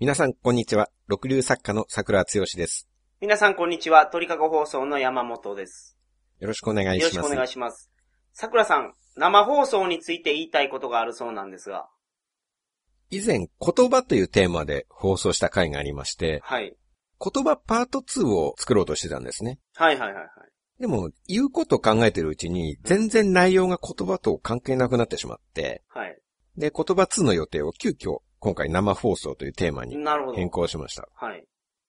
皆さん、こんにちは。六流作家の桜つよしです。皆さん、こんにちは。鳥かご放送の山本です。よろしくお願いします。よろしくお願いします。桜さん、生放送について言いたいことがあるそうなんですが。以前、言葉というテーマで放送した回がありまして、はい。言葉パート2を作ろうとしてたんですね。はいはいはいはい。でも、言うことを考えてるうちに、全然内容が言葉と関係なくなってしまって、はい。で、言葉2の予定を急遽、今回生放送というテーマに。変更しました。はい。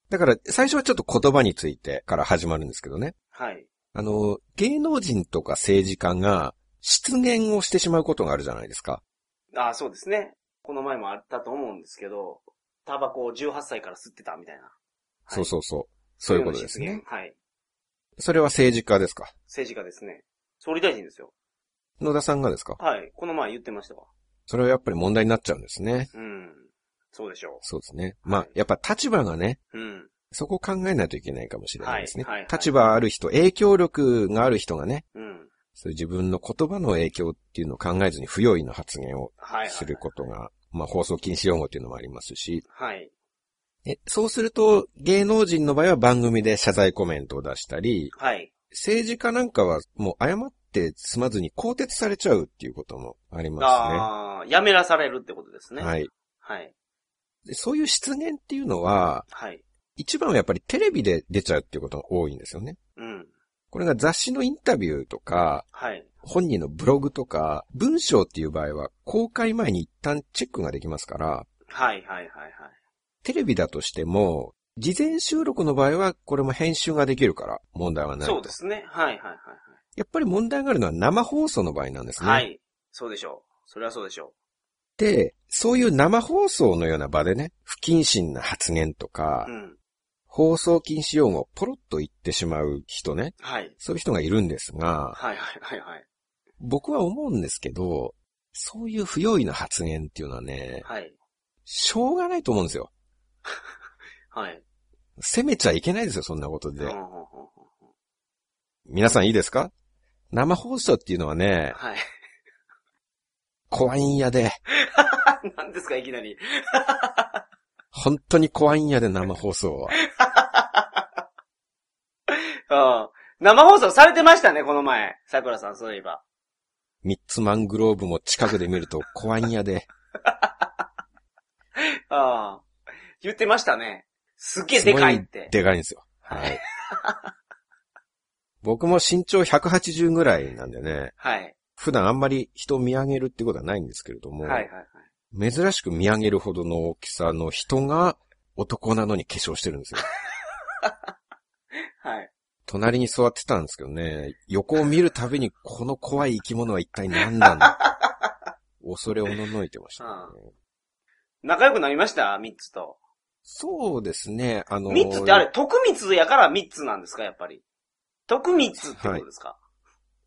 だから、最初はちょっと言葉についてから始まるんですけどね。はい。あの、芸能人とか政治家が失言をしてしまうことがあるじゃないですか。ああ、そうですね。この前もあったと思うんですけど、タバコを18歳から吸ってたみたいな。はいそうそうそう。そういうことですねはい。それは政治家ですか？政治家ですね。総理大臣ですよ。野田さんがですか？はい。この前言ってましたわ。それはやっぱり問題になっちゃうんですね。うん。そうでしょそうですね。まあ、やっぱ立場がね、う。うん。そこを考えないといけないかもしれないですね。はいはいはい立場ある人、影響力がある人がね、うん。そういう自分の言葉の影響っていうのを考えずに不用意な発言をはいはい。することが、まあ放送禁止用語っていうのもありますし、はい。えそうすると芸能人の場合は番組で謝罪コメントを出したり、はい。政治家なんかはもう誤って済まずに更迭されちゃうっていうこともありますああ、やめらされるってことですね。ね。。はいい。はい。でそういう失言っていうのは、はい。一番はやっぱりテレビで出ちゃうっていうことが多いんですよね。うん。これが雑誌のインタビューとか、はい。本人のブログとか、文章っていう場合は公開前に一旦チェックができますから、はいはいはいはい。テレビだとしても、事前収録の場合はこれも編集ができるから問題はないと。そうですね。はいはいはいやっぱり問題があるのは生放送の場合なんですね。はい。はい。そうでしょう。それはそうでしょで、そういう生放送のような場でね、不謹慎な発言とか、う。うん。放送禁止用語をポロッと言ってしまう人ね、はい。そういう人がいるんですが、はいはいはいはい。僕は思うんですけど、そういう不用意な発言っていうのはね、はい。しょうがないと思うんですよ。はい。責めちゃいけないですよ、そんなことで。皆さんいいですか？生放送っていうのはね、はい。怖いんやで、何ですか、いきなり。本当に怖いんやで、生放送は。うん生放送されてましたね、この前。桜さん、そういえば。ミッツマングローブも近くで見ると怖いんやで。ああ。言ってましたね。すっげえでかいって。でかいんですよ。はい。僕も身長180ぐらいなんでね、はい。普段あんまり人を見上げるってことはないんですけれども、はいはいはい。珍しく見上げるほどの大きさの人が男なのに化粧してるんですよ。はい。隣に座ってたんですけどね、横を見るたびにこの怖い生き物は一体何なんだ？恐れおののいてました、ね。仲良くなりました？ミッツと。そうですね、あのーミッツってあれ、徳光やからミッツなんですか、やっぱり。徳光ってことですか、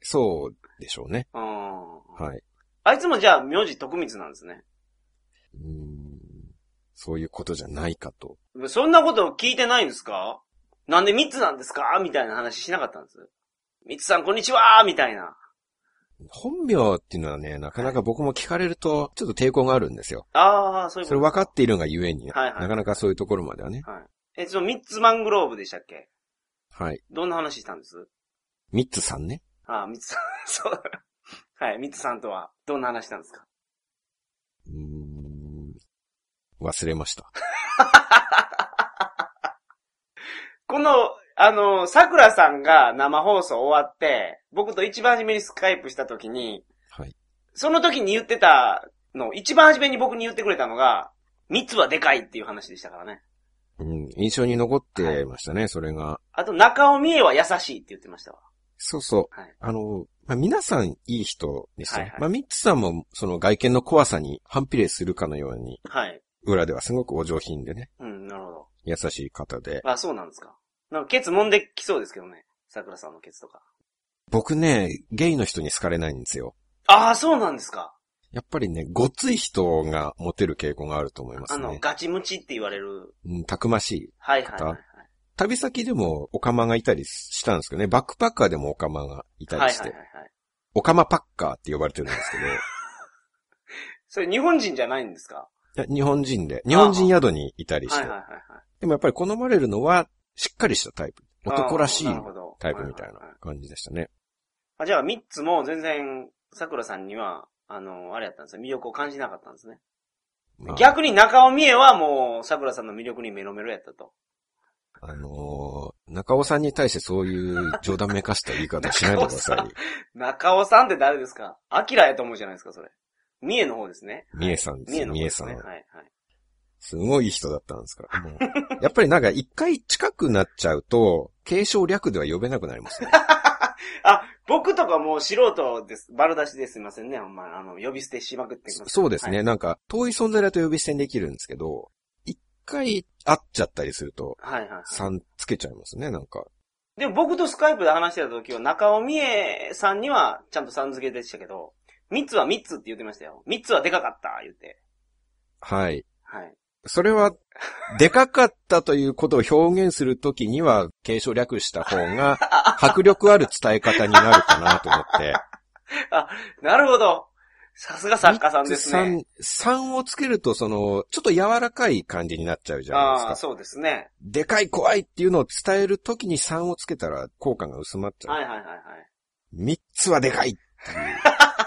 そうでしょうね。うん。はい。あいつもじゃあ、名字徳光なんですね。うーんそういうことじゃないかと。そんなこと聞いてないんですか？なんでミッツなんですか？みたいな話しなかったんです。ミッツさんこんにちはみたいな。本名っていうのはね、なかなか僕も聞かれると、ちょっと抵抗があるんですよ。ああ、そういうことそれ分かっているがゆえに、はいはいなかなかそういうところまではね。はい。え、そのミッツマングローブでしたっけ？はい。どんな話したんです？ミッツさんね。ああ、ミッツさん、そう。はい、ミッツさんとはどんな話したんですか？うーん忘れました。この、あの、桜さんが生放送終わって、僕と一番初めにスカイプした時に、はい。その時に言ってたの、一番初めに僕に言ってくれたのが、ミツはでかいっていう話でしたからね。うん、印象に残ってましたね、それが。あと、中尾美恵は優しいって言ってましたわ。そうそう。はい。あの、まあ、皆さんいい人ですよ。はいはいまあ、ミッツさんも、その外見の怖さに反比例するかのように、はい。裏ではすごくお上品でね、うん、なるほど。優しい方で。あ、そうなんですか。なんか、ケツ揉んできそうですけどね。桜さんのケツとか。僕ね、ゲイの人に好かれないんですよ。ああ、そうなんですか。やっぱりね、ごつい人がモテる傾向があると思いますあの、ね。ガチムチって言われる。うん、たくましい。はいはいはい、はい。旅先でもオカマがいたりしたんですけどね、バックパッカーでもオカマがいたりして、はいはいはいはい。オカマパッカーって呼ばれてるんですけど、それ日本人じゃないんですか？いや日本人で、日本人宿にいたりしてはいはい。はいはい。でもやっぱり好まれるのは、しっかりしたタイプ。男らしいタイプみたいな感じでしたね。あじゃあ、三つも全然、桜さんには、あの、あれやったんですよ。魅力を感じなかったんですね。まあ逆に中尾美恵はもう、桜さんの魅力にメロメロやったと。あのー中尾さんに対してそういう冗談めかした言い方しないでください。中尾さんって誰ですか？アキラやと思うじゃないですか、それ。三重の方ですね。みえさんですよ、三重のみえさん。はい、はい。すごい人だったんですから。もうやっぱりなんか一回近くなっちゃうと、継承略では呼べなくなりますね。あ、僕とかもう素人です。丸出しですいませんね。ほんま、あの、呼び捨てしまくってます。そうですね。はい。なんか、遠い存在だと呼び捨てにできるんですけど、一回会っちゃったりすると、はい、はい。さんつけちゃいますね、なんか。でも僕とスカイプで話してた時は、中尾美恵さんにはちゃんとさん付けでしたけど、三つは三つって言ってましたよ。三つはでかかった、言って。はい。はい。それは、でかかったということを表現するときには、継承略した方が、迫力ある伝え方になるかなと思って。なるほど。さすが作家さんですね。3、3をつけると、その、ちょっと柔らかい感じになっちゃうじゃないですああ、か。そうですね。でかい怖いっていうのを伝えるときに3をつけたら効果が薄まっちゃう。はいはいはいはい。3つはでかいっていう、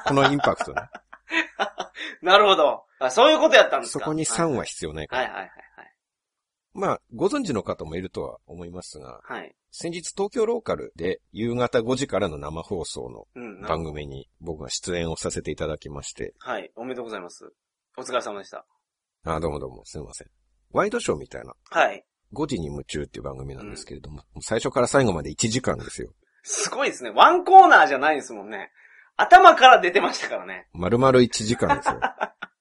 このインパクトね。なるほど。あそういうことやったんですか？そこに3は必要ないから。はいはいはいまあ、ご存知の方もいるとは思いますが、はい。はい。先日東京ローカルで夕方5時からの生放送のうん。番組に僕が出演をさせていただきまして、はい。おめでとうございます。お疲れ様でした。あ、どうもどうも、すみません。ワイドショーみたいな、はい。5時に夢中っていう番組なんですけれども、最初から最後まで1時間ですよ。すごいですね。ワンコーナーじゃないですもんね。頭から出てましたからね。丸々1時間ですよ。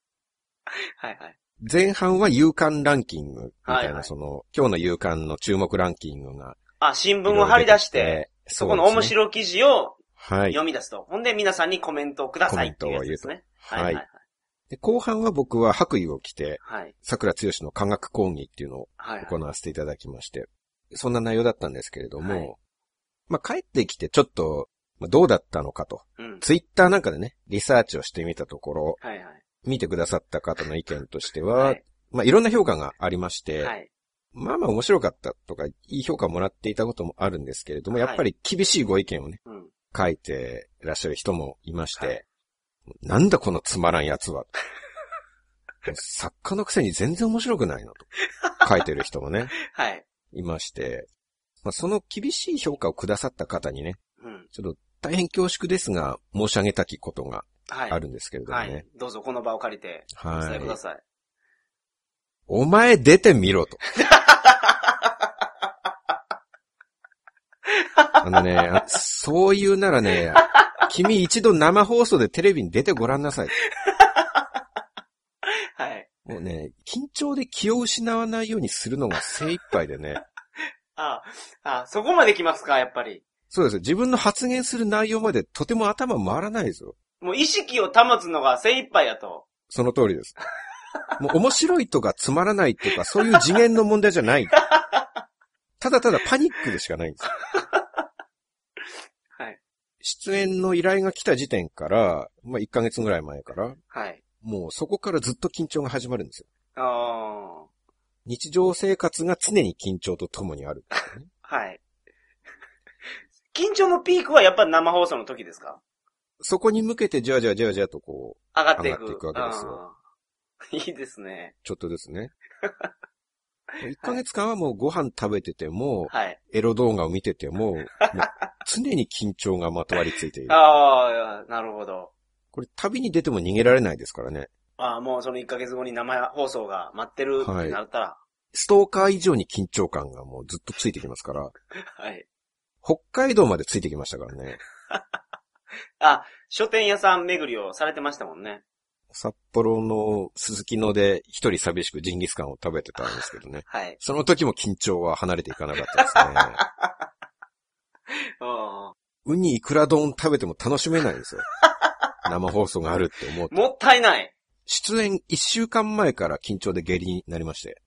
はいはい。前半は夕刊ランキングみたいな、はいはいその、今日の夕刊の注目ランキングが。あ、新聞を貼り出して、、そこの面白い記事をはい。読み出すと。ほんで皆さんにコメントをくださいっていうやつですね。コメントを言うとはいで後半は僕は白衣を着て、はい。はい。桜剛の科学講義っていうのをはい。はい行わせていただきまして、そんな内容だったんですけれども、はいまあ帰ってきてちょっと、まあどうだったのかと、うん。ツイッターなんかでね、リサーチをしてみたところ、はいはい。見てくださった方の意見としては、はい。まあいろんな評価がありまして、はい。まあまあ面白かったとか、いい評価をもらっていたこともあるんですけれども、はいやっぱり厳しいご意見をね、うん。書いていらっしゃる人もいまして、はいなんだこのつまらんやつは。作家のくせに全然面白くないのと。書いてる人もね、はい。いまして、まあ、その厳しい評価をくださった方にね、うん。ちょっと大変恐縮ですが、申し上げたきことがはい。あるんですけれどもね。はい。どうぞこの場を借りて、おはい。伝えください。お前出てみろと。あのね、あそう言うならね、君一度生放送でテレビに出てごらんなさい。はい。もうね、緊張で気を失わないようにするのが精一杯でね。ああ、そこまで来ますか、やっぱり。そうですよ。自分の発言する内容までとても頭回らないですよ。もう意識を保つのが精一杯やと。その通りです。もう面白いとかつまらないとか、そういう次元の問題じゃない。ただただパニックでしかないんです。はい。出演の依頼が来た時点から、まあ1ヶ月ぐらい前から、はい。もうそこからずっと緊張が始まるんですよ。あ日常生活が常に緊張と共にある、ね。あ。はい。緊張のピークはやっぱり生放送の時ですか？そこに向けてじわじわじわじわとこう、上がっていく。上がっていくわけですよ。いいですね。ちょっとですね。1ヶ月間はもうご飯食べてても、はい。エロ動画を見てても、もう常に緊張がまとわりついている。ああ、なるほど。これ旅に出ても逃げられないですからね。ああ、もうその1ヶ月後に生放送が待ってるってなったら、ストーカー以上に緊張感がもうずっとついてきますから、はい。北海道までついてきましたからね。あ、書店屋さん巡りをされてましたもんね。札幌の鈴木野で一人寂しくジンギスカンを食べてたんですけどね。はい。その時も緊張は離れていかなかったですね。うんウニイクラ丼食べても楽しめないんですよ。生放送があるって思うと。もったいない。出演一週間前から緊張で下痢になりまして。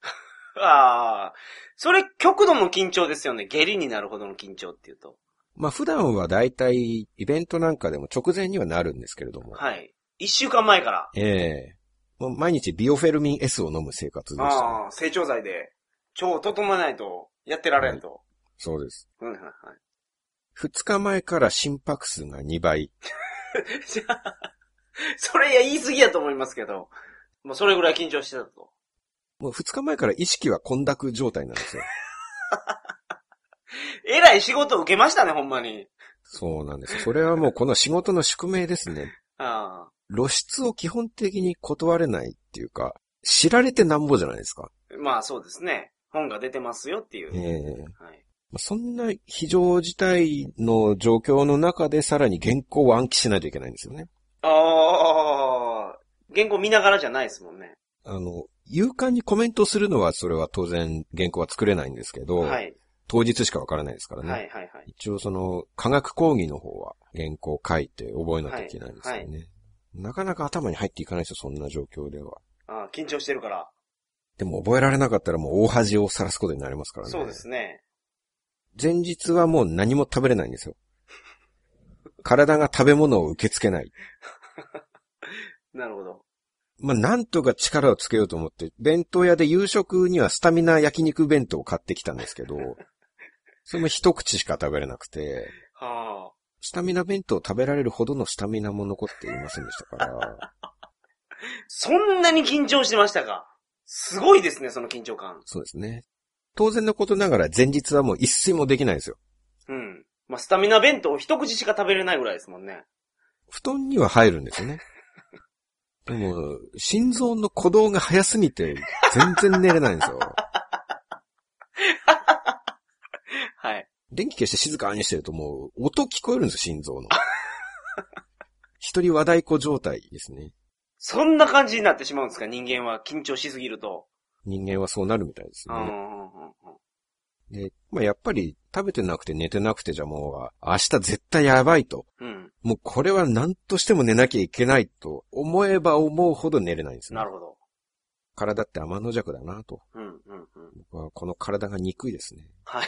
ああ。それ、極度の緊張ですよね。下痢になるほどの緊張っていうと。まあ普段はだいたいイベントなんかでも直前にはなるんですけれども。はい。一週間前から。ええもう毎日ビオフェルミン S を飲む生活でした、ね。ああ、成長剤で、腸を整えないと、やってられんと。そうです。はいはいはい。二日前から心拍数が2倍。じゃあ、それいや言い過ぎやと思いますけど、もうそれぐらい緊張してたと。もう二日前から意識は混濁状態なんですよ。えらい仕事受けましたね、ほんまに。そうなんです。それはもうこの仕事の宿命ですね。あ露出を基本的に断れないっていうか、知られてなんぼじゃないですか。あ。まあそうですね。本が出てますよっていう。ええはい。まあそんな非常事態の状況の中でさらに原稿を暗記しないといけないんですよね。ああ、原稿見ながらじゃないですもんね。あの、勇敢にコメントするのはそれは当然原稿は作れないんですけど、はい。当日しかわからないですからね。はいはいはい。一応その科学講義の方は原稿を書いて覚えなきゃいけないんですよね。なかなか頭に入っていかないですよ、そんな状況では。ああ緊張してるから。でも覚えられなかったらもう大恥をさらすことになりますからね。そうですね。前日はもう何も食べれないんですよ。体が食べ物を受け付けない。なるほど。まあ、なんとか力をつけようと思って、弁当屋で夕食にはスタミナ焼肉弁当を買ってきたんですけど、それも一口しか食べれなくて、はスタミナ弁当を食べられるほどのスタミナも残っていませんでしたから、あ。そんなに緊張してましたか？すごいですね、その緊張感。そうですね。当然のことながら前日はもう一睡もできないんですよ。うん。まあ、スタミナ弁当一口しか食べれないぐらいですもんね。布団には入るんですよね。でも、心臓の鼓動が早すぎて、全然寝れないんですよ。はい。電気消して静かにしてるともう、音聞こえるんですよ、心臓の。一人和太鼓状態ですね。そんな感じになってしまうんですか人間は緊張しすぎると。人間はそうなるみたいですね。うんうんうんうんで、まあ、やっぱり食べてなくて寝てなくてじゃもう、明日絶対やばいと。うん。もうこれは何としても寝なきゃいけないと思えば思うほど寝れないんですね。なるほど。体って天の弱だなと。うんうんうん。僕はこの体が憎いですね。はい。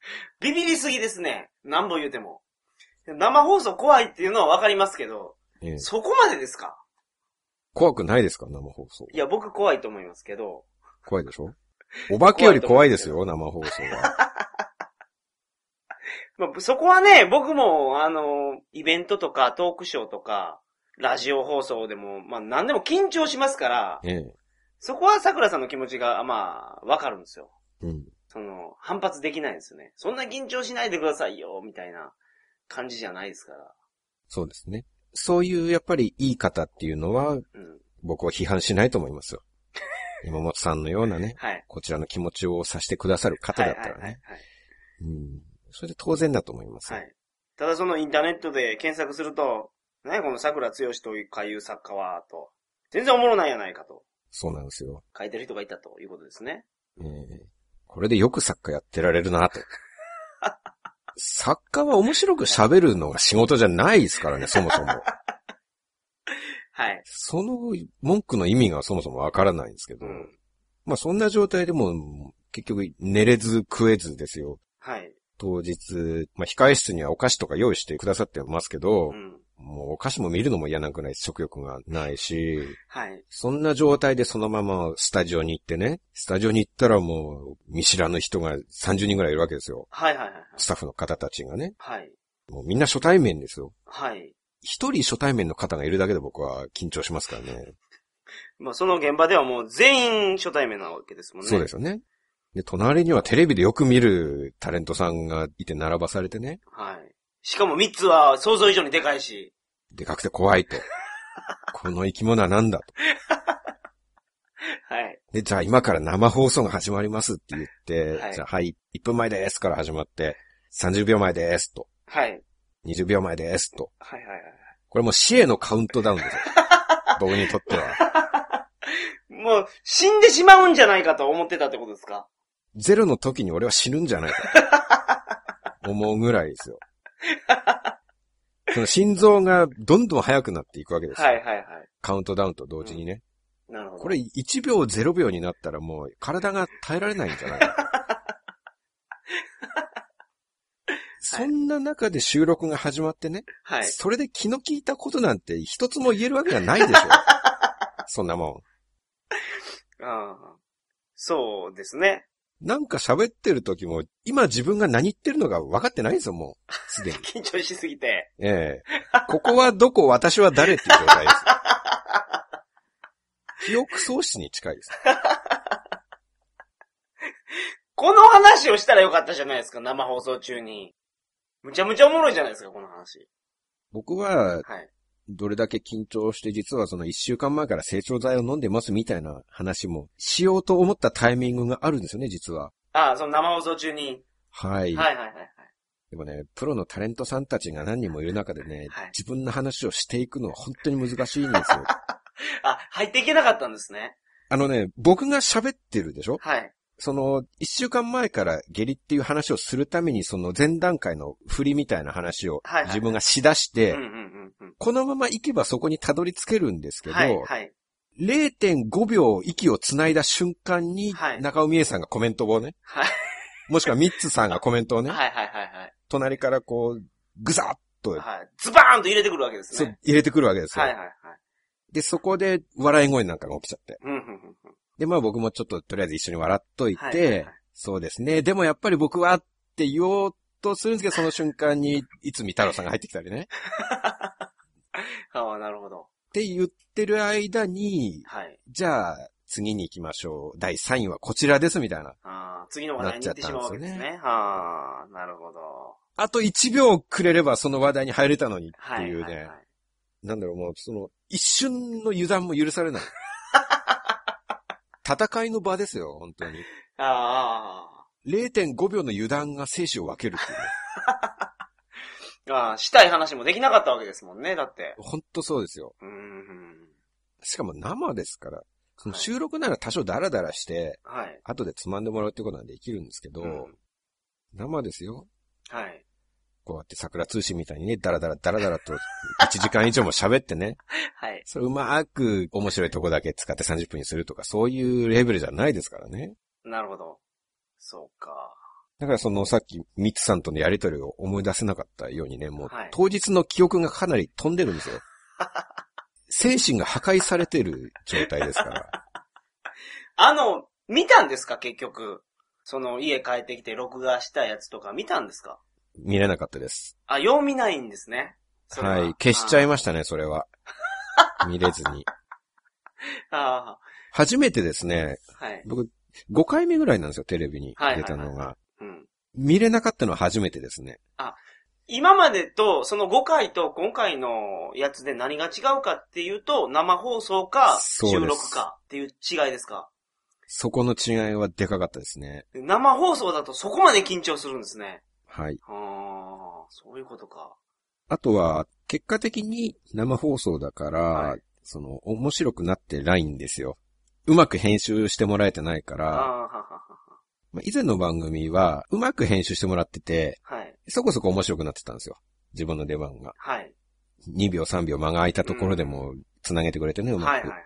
ビビりすぎですね。何本言うても。生放送怖いっていうのはわかりますけど、ええそこまでですか？怖くないですか？生放送。いや、僕怖いと思いますけど、怖いでしょ？お化けより怖いですよ、生放送は。まあ、そこはね、僕も、あの、イベントとかトークショーとか、ラジオ放送でも、まあ何でも緊張しますから、ええ。そこは桜さんの気持ちが、まあ、わかるんですよ。うん。その、反発できないんですよね。そんな緊張しないでくださいよ、みたいな感じじゃないですから。そうですね。そういうやっぱりいい方っていうのは、うん。僕は批判しないと思いますよ。山本さんのようなね、はい。こちらの気持ちをさせてくださる方だったらね。うん。それで当然だと思いますよ。はい。はい。ただそのインターネットで検索すると、何この桜剛というかいう作家は、と。全然おもろないやないかと。そうなんですよ。書いてる人がいたということですね。ええこれでよく作家やってられるなと。作家は面白く喋るのが仕事じゃないですからね、そもそも。はい。その文句の意味がそもそもわからないんですけど、うん。まあそんな状態でも結局寝れず食えずですよ。はい。当日、まあ控え室にはお菓子とか用意してくださってますけど、うん。もうお菓子も見るのも嫌なくらい？食欲がないし、はい。そんな状態でそのままスタジオに行ってね、スタジオに行ったらもう見知らぬ人が30人ぐらいいるわけですよ。はいはいはいはい。スタッフの方たちがね。はい。もうみんな初対面ですよ。はい。一人初対面の方がいるだけで僕は緊張しますからね。まあその現場ではもう全員初対面なわけですもんね。そうですよね。で、隣にはテレビでよく見るタレントさんがいて並ばされてね。はい。しかも3つは想像以上にでかいし。でかくて怖いと。この生き物は何だと。はい。で、じゃあ今から生放送が始まりますって言って、はいじゃあはい、1分前ですから始まって、30秒前ですと。はい。20秒前ですと。はいはいはい。これもう死へのカウントダウンですよ。僕にとっては。もう死んでしまうんじゃないかと思ってたってことですかゼロの時に俺は死ぬんじゃないかと思うぐらいですよ。その心臓がどんどん速くなっていくわけですよ。はいはいはい。カウントダウンと同時にね。なるほど。これ1秒0秒になったらもう体が耐えられないんじゃない？か。そんな中で収録が始まってね、はい。それで気の利いたことなんて一つも言えるわけがないでしょ。そんなもうん。そうですね。ん。なんか喋ってる時も、今自分が何言ってるのか分かってないんですよ、もう。すでに。緊張しすぎて。ええここはどこ、私は誰っていう状態です。記憶喪失に近いです。この話をしたらよかったじゃないですか、生放送中に。むちゃむちゃおもろいじゃないですか、この話。僕は、はい。どれだけ緊張して、実はその一週間前から成長剤を飲んでますみたいな話もしようと思ったタイミングがあるんですよね、実は。ああ、その生放送中に。はい。はいはいはいはい。でもね、プロのタレントさんたちが何人もいる中でね、はい自分の話をしていくのは本当に難しいんですよ。あ、入っていけなかったんですね。あのね、僕が喋ってるでしょ？はい。その、一週間前から下痢っていう話をするために、その前段階の振りみたいな話をはいはい自分がしだして、うんうんうんうん。このまま行けばそこにたどり着けるんですけど、はいはい。0.5秒息を繋いだ瞬間にはい、中尾美恵さんがコメントをね、はい。もしくはミッツさんがコメントをね、はいはいはいはい。隣からこう、ぐざっと、はい。ズバーンと入れてくるわけですね。入れてくるわけですよ。はいはいはい。で、そこで笑い声なんかが起きちゃって。うんうんうんうん。で、まあ僕もちょっととりあえず一緒に笑っといて、はいはいはいそうですね。でもやっぱり僕はって言おうとするんですけど、その瞬間に、いつみ太郎さんが入ってきたりね。ああ、なるほど。って言ってる間に、はい。じゃあ、次に行きましょう。第3位はこちらです、みたいな。ああ、次の話題に行ってしまうわけですね。ああ、なるほど。あと1秒くれればその話題に入れたのにってはいいうね。はいはい。なんだろう、もう、その、一瞬の油断も許されない。戦いの場ですよ、本当に。あ0.5秒の油断が生死を分けるっていうね。あ、ああ、したい話もできなかったわけですもんね、だって。本当そうですよ。うーん。しかも生ですから。そのはい収録なら多少ダラダラして、はい。後でつまんでもらうってことはできるんですけど、うん生ですよ。はい。こうやって桜通信みたいにね、ダラダラダラダラと 1時間以上も喋ってね、はい。それうまく面白いとこだけ使って30分にするとか、そういうレベルじゃないですからね。なるほど。そうか。だからそのさっきミツさんとのやりとりを思い出せなかったようにね、もうはい当日の記憶がかなり飛んでるんですよ。精神が破壊されてる状態ですから。あの、見たんですか？結局。その、家帰ってきて録画したやつとか見たんですか？見れなかったです。あ、よう見ないんですね。それはい。消しちゃいまましたね、それは。見れずに。あ初めてですね、あ、はい。僕、5回目ぐらいなんですよ、テレビにはい出たのが。うん。見れなかったのは初めてですね。今までと、その5回と今回のやつで何が違うかっていうと、生放送か、収録かっていう違いですか？そこの違いはでかかったですね。生放送だとそこまで緊張するんですね。はい。ああ、そういうことか。あとは、結果的に生放送だから、はいその、面白くなってないんですよ。うまく編集してもらえてないかああ、ら、以前の番組は、うまく編集してもらってて、は。はい。そこそこ面白くなってたんですよ。自分の出番が。はい。2秒3秒間が空いたところでも、繋げてくれてね、うまく。はいはいはい。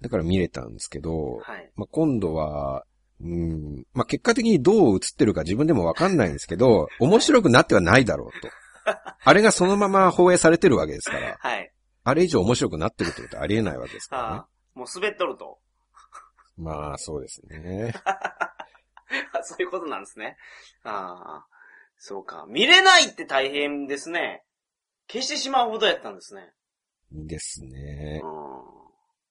だから見れたんですけど、はい。まあ、今度は、うん、まあ、結果的にどう映ってるか自分でもわかんないんですけど、面白くなってはないだろうと。あれがそのまま放映されてるわけですから、はい。あれ以上面白くなってるってことはありえないわけですからねもう滑っとると。まあ、そうですね。そういうことなんですね。ああ、そうか。見れないって大変ですね。消してしまうほどやったんですね。ですね。う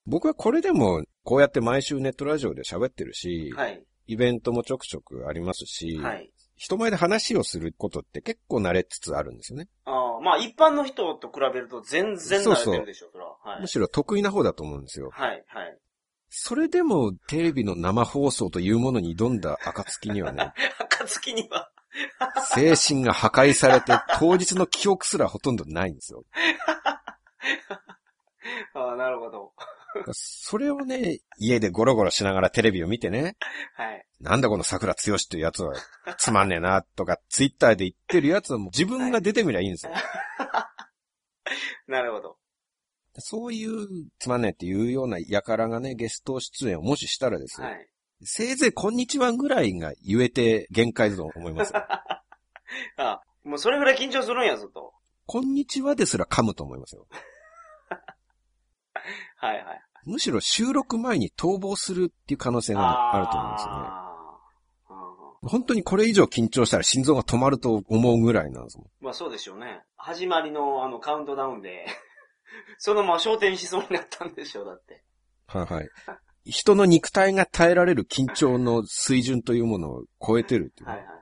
僕はこれでも、こうやって毎週ネットラジオで喋ってるし、ん。はい。イベントもちょくちょくありますし、はい。人前で話をすることって結構慣れつつあるんですよね。ああ、まあ一般の人と比べると全然慣れてるでしょ、それは。はいむ。しろ得意な方だと思うんですよ。はい、はい。それでもテレビの生放送というものに挑んだ暁にはね、暁には。精神が破壊されて当日の記憶すらほとんどないんですよ。ああ、なるほど。それをね、家でゴロゴロしながらテレビを見てね、はい。なんだこの桜剛っていうやつはつまんねえなとか、ツイッターで言ってるやつはもう自分が出てみりゃいいんですよ。なるほど。そういうつまんねえっていうような輩がね、ゲスト出演をもししたらですよ。はい。せいぜいこんにちはぐらいが言えて限界だと思いますよ。あ あ、もうそれぐらい緊張するんやぞと。こんにちはですら噛むと思いますよ。はいはい。むしろ収録前に逃亡するっていう可能性があると思うんですよね。本当にこれ以上緊張したら心臓が止まると思うぐらいなんですもん。まあそうでしょうね。始まりのあのカウントダウンで、そのまま焦点しそうになったんでしょう、だって。はいはい。人の肉体が耐えられる緊張の水準というものを超えてるっていうね、はいはいはい。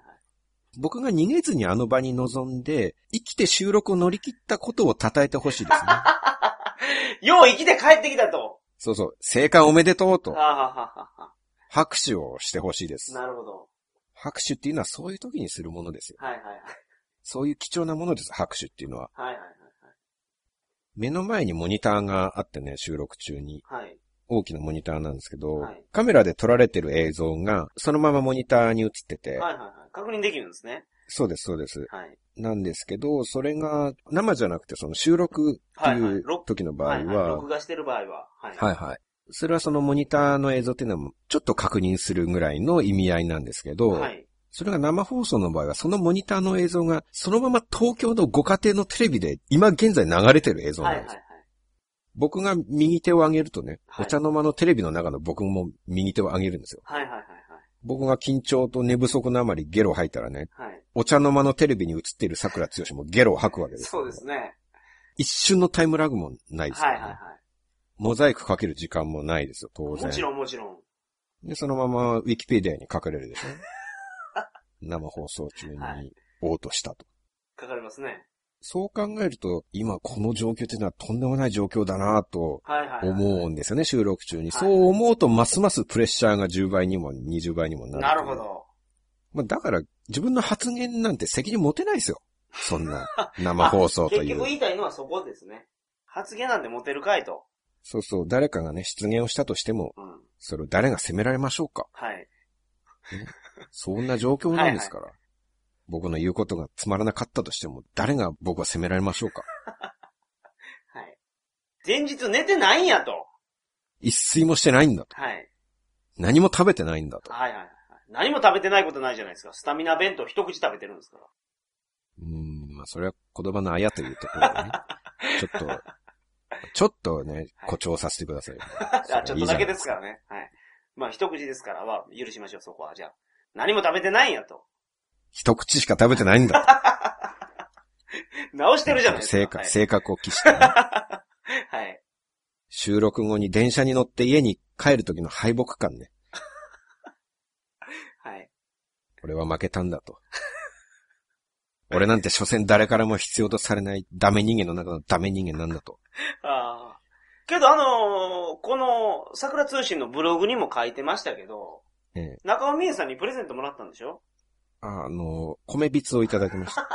僕が逃げずにあの場に臨んで、生きて収録を乗り切ったことを称えてほしいですね。よう生きて帰ってきたと。そうそう。生還おめでとうと拍手をしてほしいです。なるほど。拍手っていうのはそういう時にするものですよ。はいはいはい。そういう貴重なものです、拍手っていうのは。はいはい目の前にモニターがあってね、収録中に。はい。はい。大きなモニターなんですけど、はいカメラで撮られてる映像が、そのままモニターに映ってて、はいはいはい。確認できるんですね。そうです、そうです。はい。なんですけど、それが生じゃなくて、その収録ってはいう録時の場合はいはい。は、録画してる場合は。はい。はいはい。それはそのモニターの映像っていうのはちょっと確認するぐらいの意味合いなんですけど、はい。それが生放送の場合はそのモニターの映像がそのまま東京のご家庭のテレビで今現在流れてる映像はいはいなんです。僕が右手を上げるとね、はいお茶の間のテレビの中の僕も右手を上げるんですよ。はい。はいはい僕が緊張と寝不足のあまりゲロ吐いたらね、はい。はい。お茶の間のテレビに映っている桜剛もゲロを吐くわけですよ。そうですね。一瞬のタイムラグもないですよ、ねはいはいはモザイクかける時間もないですよ、当い。然。もちろんもちろん。で、そのままウィキペディアに書かれるでしょ。生放送中にはい嘔吐したと。かかりますね。そう考えると、今この状況っていうのはとんでもない状況だなとはいはいはい。思うんですよね、収録中に。はいそう思うと、ますますプレッシャーが10倍にも20倍にもなる。なるほ。ど。まあ、だから、自分の発言なんて責任持てないですよ。そんな、生放送という。結局言いたいのはそこですね。発言なんて持てるかいと。そうそう、誰かがね、失言をしたとしても、うん。それを誰が責められましょうか。はい。そんな状況なんですから。僕の言うことがつまらなかったとしても、誰が僕は責められましょうか？はい。前日寝てないんやと。一睡もしてないんだと。はい。何も食べてないんだと。はいはいはい。何も食べてないことないじゃないですか。スタミナ弁当一口食べてるんですから。うーん、まあそれは言葉のあやというところでね。ちょっと、ちょっとね、誇張させてくださいよ。あ、ちょっとだけですからね。はい。まあ一口ですからは許しましょう、そこは。じゃあ。何も食べてないんやと。一口しか食べてないんだ 直してと。るじゃないですか。性格、性格を期してね、はい。はい。収録後に電車に乗って家に帰る時の敗北感ね。はい。俺は負けたんだと。俺なんて所詮誰からも必要とされないダメ人間の中のダメ人間なんだと。ああ。けどあのーこの桜通信のブログにも書いてましたけど、ええ中尾美恵さんにプレゼントもらったんでしょ？ああの、米びつをいただきました。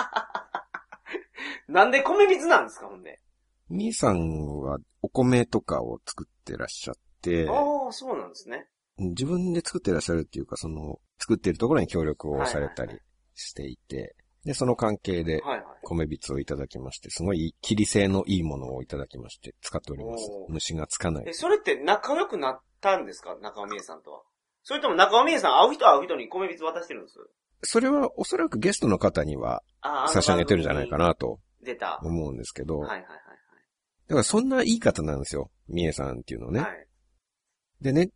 なんで米びつなんですか、ほんで？みーさんはお米とかを作ってらっしゃって、ああ、そうなんですね。自分で作ってらっしゃるっていうか、その、作ってるところに協力をされたりしていて、で、その関係ではいはい。米びつをいただきまして、すごい切り性のいいものをいただきまして、使っております虫がつかないえ、。それって仲良くなったんですか？中尾美恵さんとは。それとも中尾美恵さん会う人会う人に米びつ渡してるんです？それはおそらくゲストの方には差し上げてるんじゃないか。なと出た。は思うんですけど、いはいだからそんな言い方なんですよ。みえさんっていうのはい。ね。はい。でね、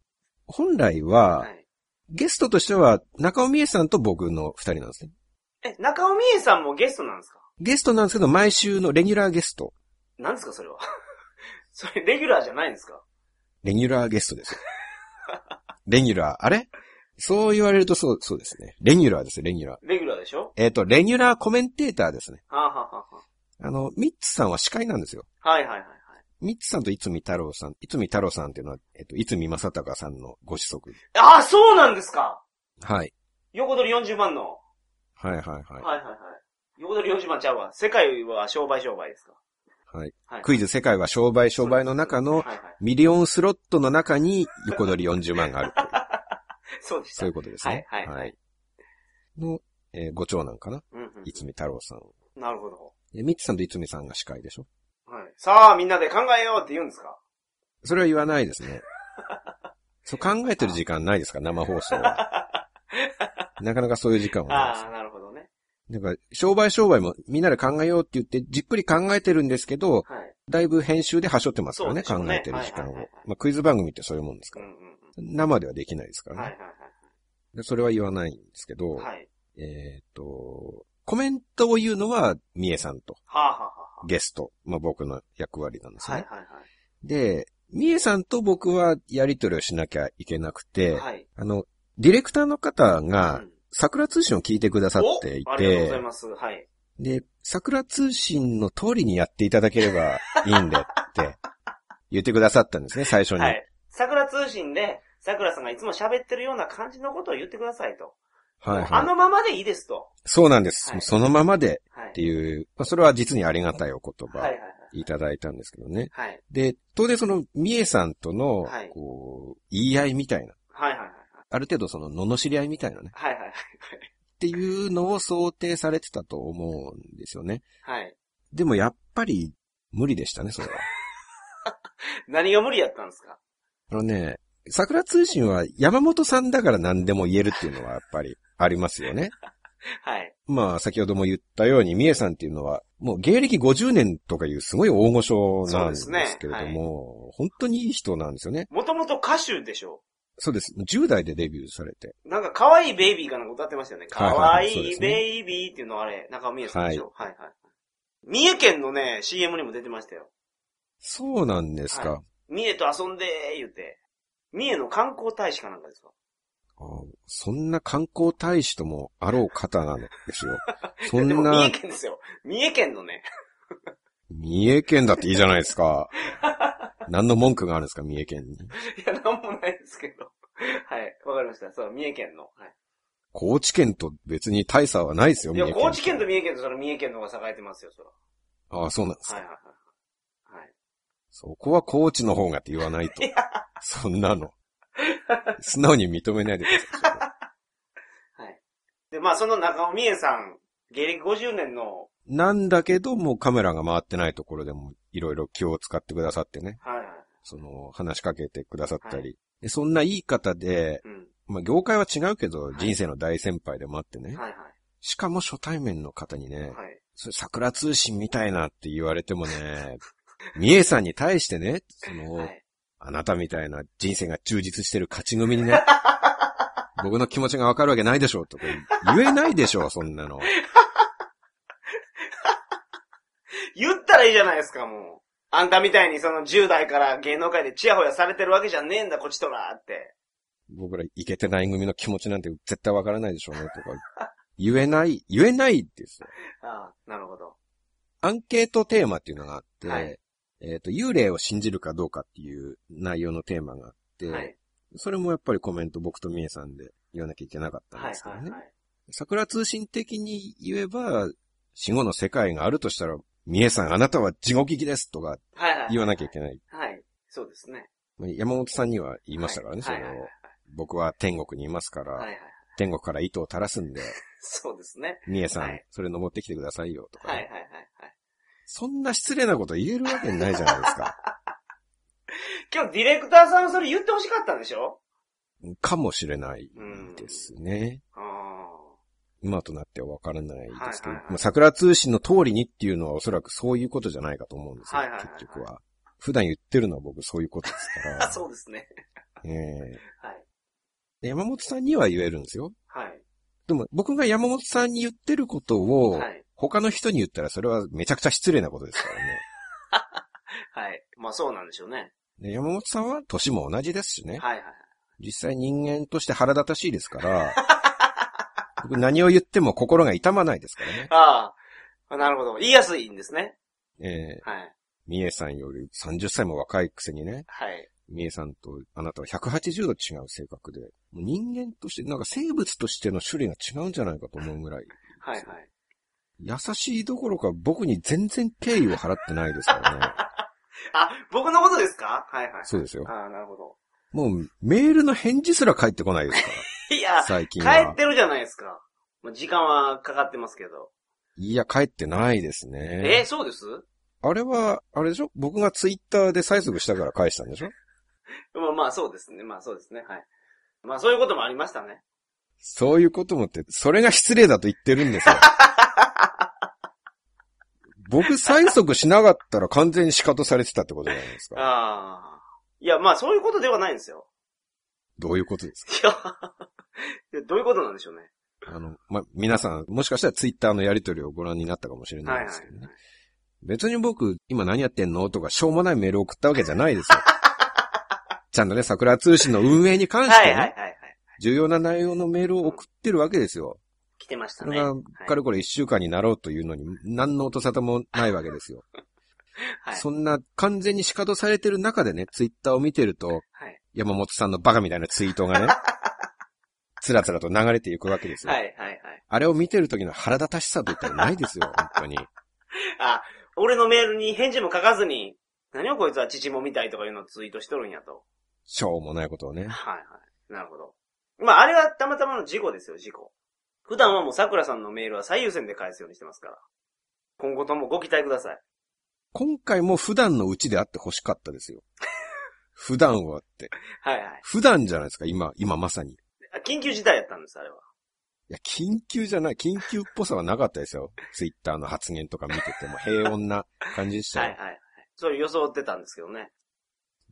本来は、はい。ゲストとしては中尾みえさんと僕の二人なんですね。え、中尾美恵さんもゲストなんですか？ゲストなんですけど、毎週のレギュラーゲスト。なんですか、それは？それ、レギュラーじゃないんですか？レギュラーゲストですよ。レギュラー、あれ？そう言われるとそう、そうですね。レギュラーです、レギュラー。レギュラーでしょ？えっ、と、レギュラーコメンテーターですね。はあ、はあはあの、ミッツさんは司会なんですよ。あ、はいはいはいはい。ミッツさんといつみ太郎さん、いつみ太郎さんっていうのは、えっ、と、いつみ正隆さんのご子息。ああ、そうなんですかはい。横取り40万の。はいはいはい。はいはいはい。横取り40万ちゃうわ。世界は商売商売ですか？はい。はい。クイズ世界は商売商売の中の。ミリオンスロットの中に横取り40万がある。そうでした。そういうことですね。はいはいはいの、えーご長男かな？うんうんいつみ太郎さん。なるほど。でミッツさんといつみさんが司会でしょ？はい。さあ、みんなで考えようって言うんですか？それは言わないですね。そう考えてる時間ないですか？生放送は。なかなかそういう時間はないですああ、なるほどね。だから、商売商売もみんなで考えようって言って、じっくり考えてるんですけど、はい。だいぶ編集で端折ってますからね、ね考えてる時間をはいはいはいはい。まあ、クイズ番組ってそういうもんですから。うんうん生ではできないですかうん。らね。はいはいでそれは言わないんですけど、はい。はい。えっ、と、コメントを言うのは、みえさんと、はあ、はあはあ、ゲスト。まあ、僕の役割なんですね。はいはいはい。で、みえさんと僕はやりとりをしなきゃいけなくて、はい。あの、ディレクターの方がうん、桜通信を聞いてくださっていおありがとうございて、ます。はい。で、桜通信の通りにやっていただければいいんでって言ってくださったんですね、最初に。はい。桜通信で、桜さんがいつも喋ってるような感じのことを言ってくださいと。はいはいあのままでいいですと。そうなんです。はいそのままではい。っていう、まあ、それは実にありがたいお言葉はいはいはい。いただいたんですけどね。はい。で、当然その、みえさんとのはい、こう、言い合いみたいな、はいはいはい。ある程度その、罵り合いみたいなね、はいはいはい。っていうのを想定されてたと思うんですよね。はい。でもやっぱり、無理でしたね、それは。何が無理やったんですか？あのね、桜通信は山本さんだから何でも言えるっていうのはやっぱりありますよね。はい。まあ、先ほども言ったように、みえさんっていうのは、もう芸歴50年とかいうすごい大御所なんですけれども、本当にいい人なんですよね。もともと歌手でしょ？そうです。10代でデビューされて。なんか、可愛いベイビーかなんか歌ってましたよね。可愛いベイビーっていうのはあれ、中尾美恵さんでしょ、はい、はいはい三重県のね、CM にも出てましたよ。そうなんですか。は三重と遊んでー言うて。三重の観光大使かなんかですかあそんな観光大使ともあろう方なんですよ。そんでも三な重、県ですよ。三重県のね。三重県だっていいじゃないですか。何の文句があるんですか、三重県に？いや、なんもないですけど。はい。わかりました。そう、三重県の。はい。高知県と別に大差はないですよ、いや、三重県。高知県と三重県とその三重県の方が栄えてますよ、そら。ああ、そうなんですか。はいはいはい。はい。そこは高知の方がって言わないと。そんなの。素直に認めないでください。はい。で、まあ、その中尾美恵さん、芸歴50年の、なんだけど、もうカメラが回ってないところでもいろいろ気を使ってくださってね。はいはい。その、話しかけてくださったり。はでそんないい方で、うん。まあ、業界は違うけど、はい人生の大先輩でもあってね。はいしかも初対面の方にね、はい。はい。それ桜通信みたいなって言われてもね、三重さんに対してね、その、はい。あなたみたいな人生が充実してる勝ち組にね、僕の気持ちがわかるわけないでしょとか言えないでしょ、そんなの。言ったらいいじゃないですか、もう。あんたみたいにその10代から芸能界でチヤホヤされてるわけじゃねえんだ、こっちとらって。僕らイケてない組の気持ちなんて絶対わからないでしょうね、とか。言えない、言えないですよ。ああ、なるほど。アンケートテーマっていうのがあって、はいえっ、と、幽霊を信じるかどうかっていう内容のテーマがあって、はい。それもやっぱりコメント僕とミエさんで言わなきゃいけなかったんはいですけどね。はいはい。桜通信的に言えば、死後の世界があるとしたら、ミエさんあなたは地獄行きですとか。言わなきゃいけない。はい。そうですね。まあ山本さんには言いましたからね、その、僕は天国にいますから。天国から糸を垂らすんで、そうですね。ミエさん、はいそれ登ってきてくださいよとかね、はいはいはいはい。そんな失礼なこと言えるわけないじゃないですか。今日ディレクターさんそれ言ってほしかったんでしょ？かもしれないですね。あ今となってはわからないですけど、はいはいはいまあ桜通信の通りにっていうのはおそらくそういうことじゃないかと思うんですよ、はいはいはいはい結局は。普段言ってるのは僕そういうことですかあ。ら。そうですね。ええはい。で山本さんには言えるんですよ。はい。でも僕が山本さんに言ってることを、はい。他の人に言ったらそれはめちゃくちゃ失礼なことですからね。はい。まあそうなんでしょうね。で山本さんは年も同じですしね。はいはい。実際人間として腹立たしいですから、僕何を言っても心が痛まないですからね。ああ。なるほど。言いやすいんですね。ええはい。三重さんより30歳も若いくせにね、はい。三重さんとあなたは180度違う性格で、人間として、なんか生物としての種類が違うんじゃないかと思うぐらい、はいはい。優しいどころか僕に全然敬意を払ってないですからね。あ、僕のことですか？はいはい。そうですよ。ああ、なるほど。もうメールの返事すら返ってこないですか いやら、、最近帰はっ。てるじゃないですか。まあ時間はかかってますけど。いや、帰ってないですえね。ーそうです？あれは、あれでしょ？僕がツイッターで催促したから返したんでしょ？まあまあそうですね。まあそうですね。はい。まあそういうこともありましたね。そういうこともって、それが失礼だと言ってるんですよ。僕催促しなかったら完全に仕方されてたってことじゃないですか。ああ。いや、まあそういうことではないんですよ。どういうことですか？いや どういうことなんでしょうね？あの、ま、皆さん、もしかしたらツイッターのやりとりをご覧になったかもしれなはいいはいですけどね。別に僕、今何やってんのとか、しょうもないメールを送ったわけじゃないですよ。ちゃんとね、桜通信の運営に関してね、はいはいはいはい。重要な内容のメールを送ってるわけですよ。来てましたね。それが、かれこれ一週間になろうというのに、何の音沙汰も ないわけですよ。はい。そんな完全に仕方されてる中でね、ツイッターを見てると、はい。山本さんのバカみたいなツイートがね、つらつらと流れていくわけですよ。はいはいはい。あれを見てる時の腹立たしさといったらないですよ、本当に。あ、俺のメールに返事も書かずに、何をこいつは父もみたいとかいうのをツイートしとるんやと。しょうもないことをね。はいはい。なるほど。まあ、あれはたまたまの事故ですよ、事故。普段はもう桜さんのメールは最優先で返すようにしてますから。今後ともご期待ください。今回も普段のうちであって欲しかったですよ。普段はって。はいはい。普段じゃないですか、今、今まさに。緊急事態やったんです、あれは。や、緊急じゃない、緊急っぽさはなかったですよ。ツイッターの発言とか見てても平穏な感じでしたよ。はいはいはい。そういう装ってたんですけどね。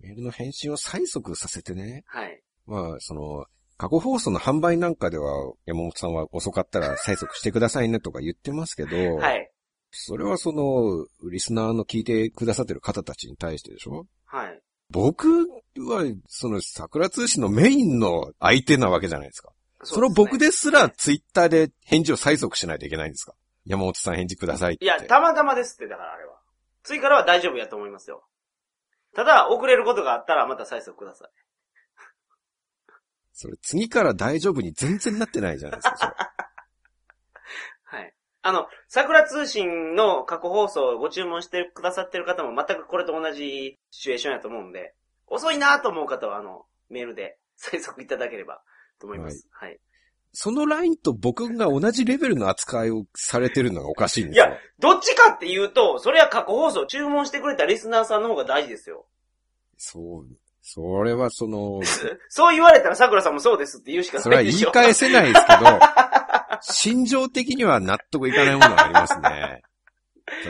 メールの返信を催促させてね。はい。まあ、その、過去放送の販売なんかでは、山本さんは遅かったら催促してくださいねとか言ってますけど、はい。それはその、リスナーの聞いてくださってる方たちに対してでしょ？はい。僕は、その、桜通信のメインの相手なわけじゃないですか。そのうですね僕ですらツイッターで返事を催促しないといけないんですか？山本さん返事くださいって。いや、たまたまですって、だからあれは。次からは大丈夫やと思いますよ。ただ、遅れることがあったらまた催促ください。それ次から大丈夫に全然なってないじゃないですか。あの、桜通信の過去放送をご注文してくださってる方も全くこれと同じシチュエーションやと思うんで、遅いなと思う方は、あの、メールで 催促いただければと思います。はい。そのラインと僕が同じレベルの扱いをされてるのがおかしいんですいやよ。、どっちかっていうと、それは過去放送注文してくれたリスナーさんの方が大事ですよ。そう。それはその、そう言われたら桜さんもそうですって言うしかそれはいなでしょ。言い返せないですけど、心情的には納得いかないものがありますね。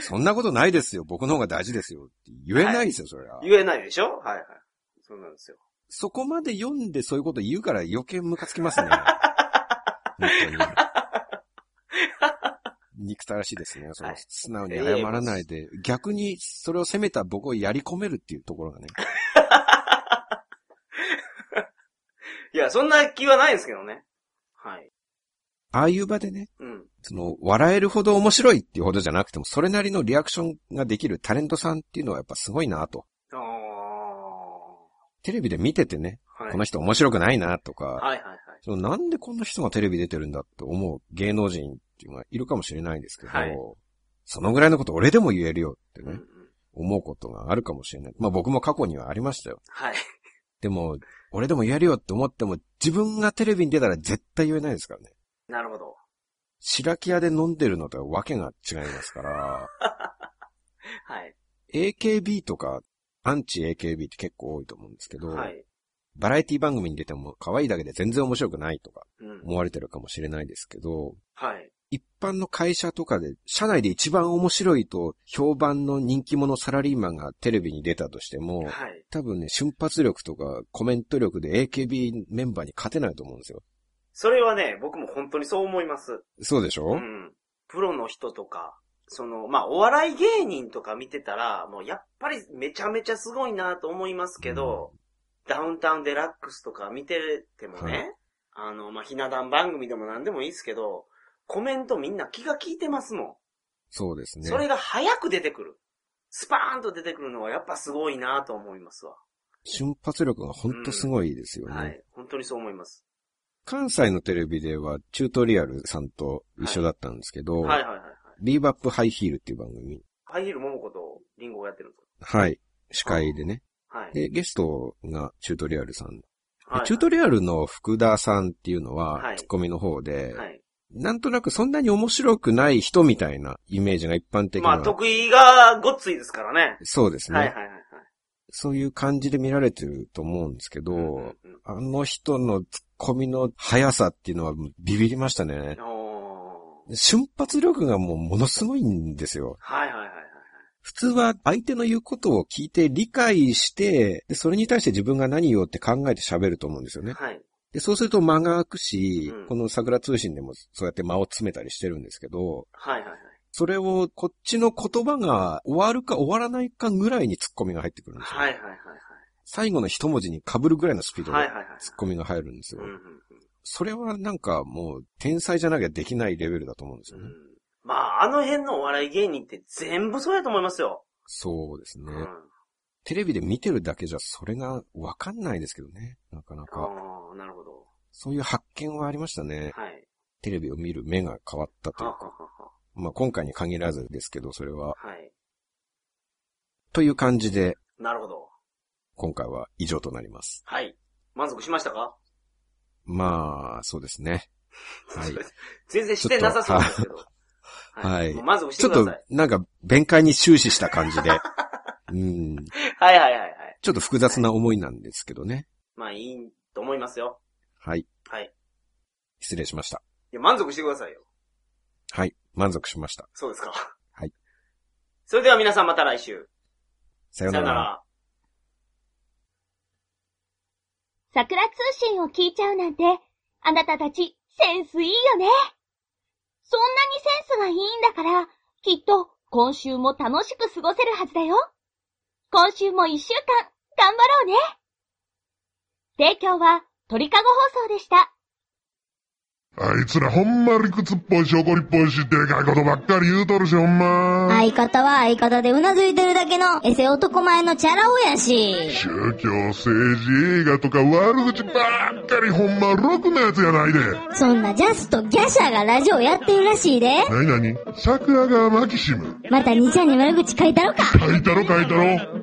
そんなことないですよ。僕の方が大事ですよ。って言えないですよ、それは。言えないでしょ？はいはい。そうなんですよ。そこまで読んでそういうこと言うから余計ムカつきますね。本当に。憎たらしいですね。そのはい素直に謝らないで、逆にそれを責めた僕をやり込めるっていうところがね。いや、そんな気はないんですけどね。はい。ああいう場でね、うん。その、笑えるほど面白いっていうほどじゃなくても、それなりのリアクションができるタレントさんっていうのはやっぱすごいなと。あテレビで見ててね、ーはい。この人面白くないなとか、はいはいはい。そのなんでこんな人がテレビ出てるんだって思う芸能人っていうのがいるかもしれないんですけど、はいそのぐらいのこと俺でも言えるよってね、うんうん。思うことがあるかもしれない。まあ僕も過去にはありましたよ。はい。でも、俺でも言えるよって思っても、自分がテレビに出たら絶対言えないですからね。なるほど。白木屋で飲んでるのとはわけが違いますから、はい。AKB とか、アンチ AKB って結構多いと思うんですけど、はい。バラエティ番組に出ても可愛いだけで全然面白くないとかうん。思われてるかもしれないですけど、はい。一般の会社とかで、社内で一番面白いと評判の人気者サラリーマンがテレビに出たとしても、はい。多分ね、瞬発力とかコメント力で AKB メンバーに勝てないと思うんですよ。それはね、僕も本当にそう思います。そうでしょ、うん。プロの人とか、その、まあ、お笑い芸人とか見てたら、もうやっぱりめちゃめちゃすごいなと思いますけど、ダウンタウンデラックスとか見ててもね、はいあの、まあ、ひな壇番組でも何でもいいですけど、コメントみんな気が利いてますもん。そうですね。それが早く出てくる。スパーンと出てくるのはやっぱすごいなと思いますわ。瞬発力が本当すごいですよね。はい。本当にそう思います。関西のテレビではチュートリアルさんと一緒だったんですけど、はいはいはいはい。ビーバップハイヒールっていう番組。ハイヒール桃子とリンゴがやってるんですかはい。司会でね。はい。で、ゲストがチュートリアルさん。ではいチュートリアルの福田さんっていうのは、はいツッコミの方で、はい。なんとなくそんなに面白くない人みたいなイメージが一般的な。まあ、得意がごっついですからね。そうですね、はいはいはいはい。そういう感じで見られてると思うんですけど、うんうんうんあの人のツッコミの速さっていうのはビビりましたね。瞬発力がもうものすごいんですよ。はいはいはいはい。普通は相手の言うことを聞いて理解して、で、それに対して自分が何言おうって考えて喋ると思うんですよね。はい。で、そうすると間が空くし、うんこの桜通信でもそうやって間を詰めたりしてるんですけど、はいはいはい。それをこっちの言葉が終わるか終わらないかぐらいに突っ込みが入ってくるんですよ。はいはいはい最後の一文字に被るぐらいのスピードはい。ではいはいはい。突っ込みが入るんですよ。それはなんかもう天才じゃなきゃできないレベルだと思うんですよね。うんまあ、あの辺のお笑い芸人って全部そうやと思いますよ。そうですね。うん。テレビで見てるだけじゃそれがわかんないですけどね。なかなか。ああ、なるほど。そういう発見はありましたね。はい。テレビを見る目が変わったというははか。はまあ今回に限らずですけど、それは。ははい。という感じで、なるほど。今回は以上となります。はい。満足しましたか？まあ、そうですね。はい。全然してなさそうですけど。はい満足しちょっとてください。、なんか、弁解に終始した感じで。うん。はいはいはいはい。ちょっと複雑な思いなんですけどね。まあいいと思いますよ。はい。はい。失礼しました。いや、満足してくださいよ。はい。満足しました。そうですか。はい。それでは皆さんまた来週。さようなら。桜通信を聞いちゃうなんて、あなたたちセンスいいよね。そんなにセンスがいいんだから、きっと今週も楽しく過ごせるはずだよ。今週も一週間頑張ろうね。提供は鳥かご放送でした。あいつらほんま理屈っぽいし怒りっぽいしでかいことばっかり言うとるしほんま。相方は相方でうなずいてるだけのエセ男前のチャラ男やし。宗教、政治、映画とか悪口ばっかりほんまろくなやつやないで。そんなジャスとギャシャがラジオやってるらしいで。なになに桜川マキシム。また兄ちゃんに悪口書いたろか。書いたろ書いたろ。